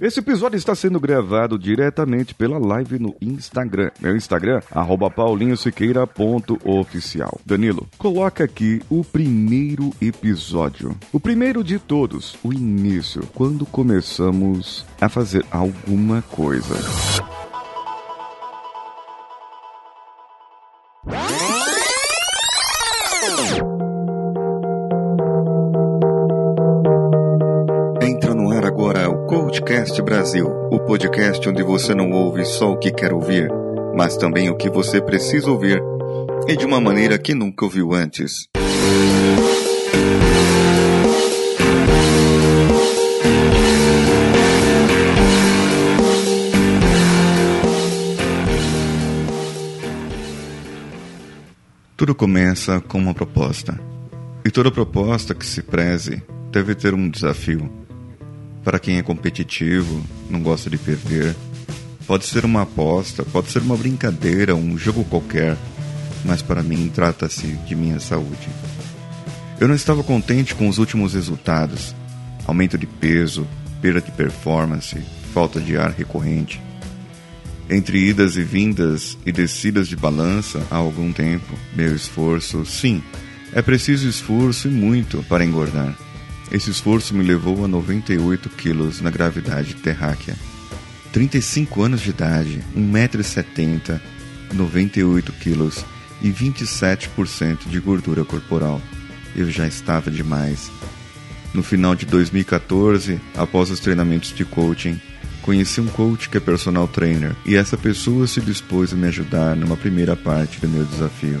Esse episódio está sendo gravado diretamente pela live no Instagram. Meu Instagram, arroba paulinhosiqueira.oficial. Danilo, coloca aqui o primeiro episódio. O primeiro de todos, o início, quando começamos a fazer alguma coisa. Coachcast Brasil, o podcast onde você não ouve só o que quer ouvir, mas também o que você precisa ouvir e de uma maneira que nunca ouviu antes. Tudo começa com uma proposta. E toda proposta que se preze deve ter um desafio. Para quem é competitivo, não gosta de perder, pode ser uma aposta, pode ser uma brincadeira, um jogo qualquer, mas para mim trata-se de minha saúde. Eu não estava contente com os últimos resultados: aumento de peso, perda de performance, falta de ar recorrente. Entre idas e vindas e descidas de balança há algum tempo, meu esforço, sim, é preciso esforço e muito para engordar. Esse esforço me levou a 98 quilos na gravidade terráquea. 35 anos de idade, 1,70m, 98 quilos e 27% de gordura corporal. Eu já estava demais. No final de 2014, após os treinamentos de coaching, conheci um coach que é personal trainer e essa pessoa se dispôs a me ajudar numa primeira parte do meu desafio.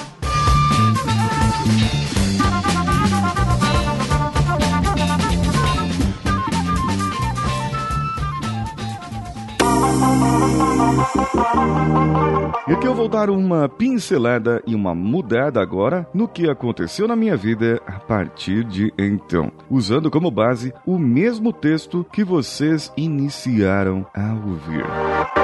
E aqui eu vou dar uma pincelada e uma mudada agora no que aconteceu na minha vida a partir de então, usando como base o mesmo texto que vocês iniciaram a ouvir.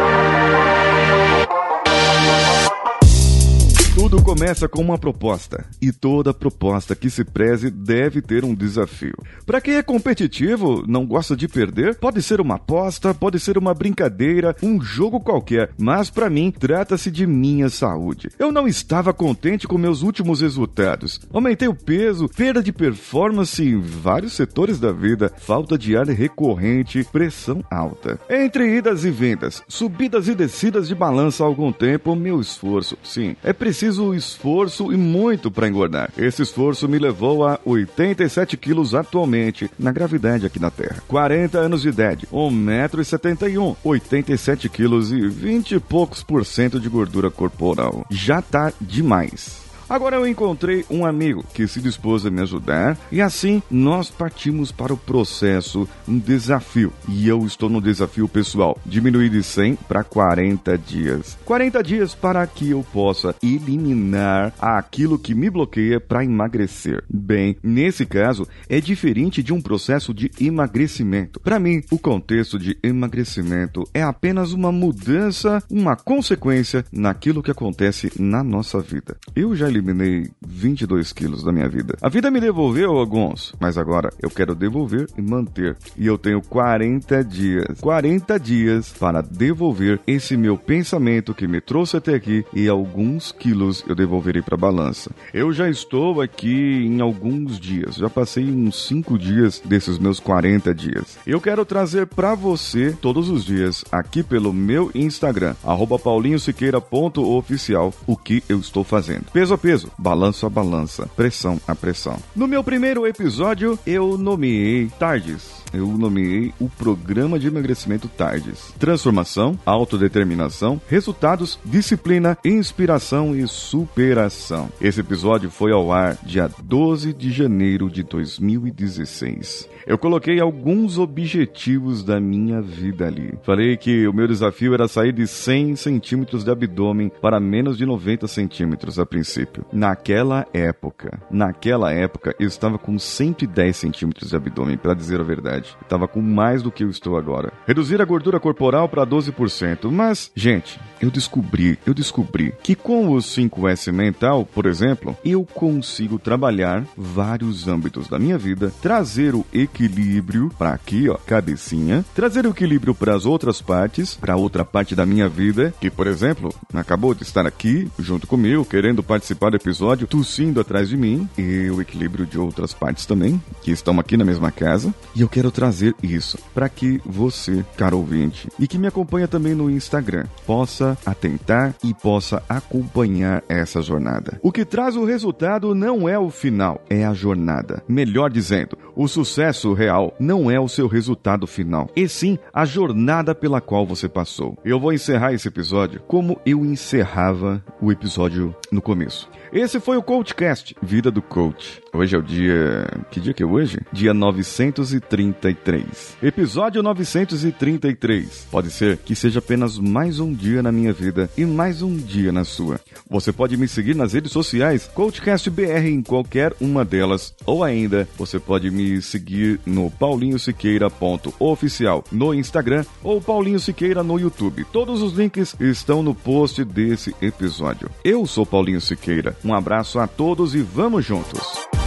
Começa com uma proposta, e toda proposta que se preze deve ter um desafio. Para quem é competitivo, não gosta de perder, pode ser uma aposta, pode ser uma brincadeira, um jogo qualquer, mas para mim trata-se de minha saúde. Eu não estava contente com meus últimos resultados. Aumentei o peso, perda de performance em vários setores da vida, falta de ar recorrente, pressão alta. Entre idas e vendas, subidas e descidas de balança há algum tempo, meu esforço, sim, é preciso esforço e muito para engordar. Esse esforço me levou a 87 quilos atualmente na gravidade aqui na Terra. 40 anos de idade, 1,71m, 87 quilos e 20 e poucos por cento de gordura corporal. Já tá demais. Agora eu encontrei um amigo que se dispôs a me ajudar e assim nós partimos para o processo, um desafio. E eu estou no desafio pessoal, diminuir de 100 para 40 dias. 40 dias para que eu possa eliminar aquilo que me bloqueia para emagrecer. Bem, nesse caso é diferente de um processo de emagrecimento. Para mim, o contexto de emagrecimento é apenas uma mudança, uma consequência naquilo que acontece na nossa vida. Eu já eliminei 22 quilos da minha vida. A vida me devolveu alguns, mas agora eu quero devolver e manter. E eu tenho 40 dias, 40 dias para devolver esse meu pensamento que me trouxe até aqui e alguns quilos eu devolverei para a balança. Eu já estou aqui em alguns dias, já passei uns 5 dias desses meus 40 dias. Eu quero trazer para você todos os dias aqui pelo meu Instagram, paulinhosiqueira.oficial, o que eu estou fazendo. Peso a peso, balanço a balança, pressão a pressão. No meu primeiro episódio, eu nomeei Tardes. Eu nomeei o programa de emagrecimento Tardes. Transformação, autodeterminação, resultados, disciplina, inspiração e superação. Esse episódio foi ao ar dia 12 de janeiro de 2016. Eu coloquei alguns objetivos da minha vida ali. Falei que o meu desafio era sair de 100 centímetros de abdômen para menos de 90 centímetros a princípio. Naquela época, naquela época, eu estava com 110 centímetros de abdômen, para dizer a verdade. Estava com mais do que eu estou agora. Reduzir a gordura corporal para 12%. Mas, gente, eu descobri, eu descobri que com o 5S mental, por exemplo, eu consigo trabalhar vários âmbitos da minha vida, trazer o equilíbrio para aqui, ó, cabecinha, trazer o equilíbrio para as outras partes, para outra parte da minha vida, que, por exemplo, acabou de estar aqui junto comigo, querendo participar do episódio, tossindo atrás de mim, e o equilíbrio de outras partes também, que estão aqui na mesma casa, e eu quero trazer isso para que você, caro ouvinte, e que me acompanha também no Instagram, possa atentar e possa acompanhar essa jornada. O que traz o resultado não é o final, é a jornada. Melhor dizendo, o sucesso real não é o seu resultado final, e sim a jornada pela qual você passou. Eu vou encerrar esse episódio como eu encerrava o episódio no começo. Esse foi o Coachcast, Vida do Coach. Hoje é o dia. Que dia que é hoje? Dia 933. Episódio 933. Pode ser que seja apenas mais um dia na minha vida e mais um dia na sua. Você pode me seguir nas redes sociais, Coachcast BR em qualquer uma delas, ou ainda você pode me seguir no paulinhosiqueira.oficial no Instagram ou Paulinho Siqueira no YouTube. Todos os links estão no post desse episódio. Eu sou Paulinho Siqueira. Um abraço a todos e vamos juntos!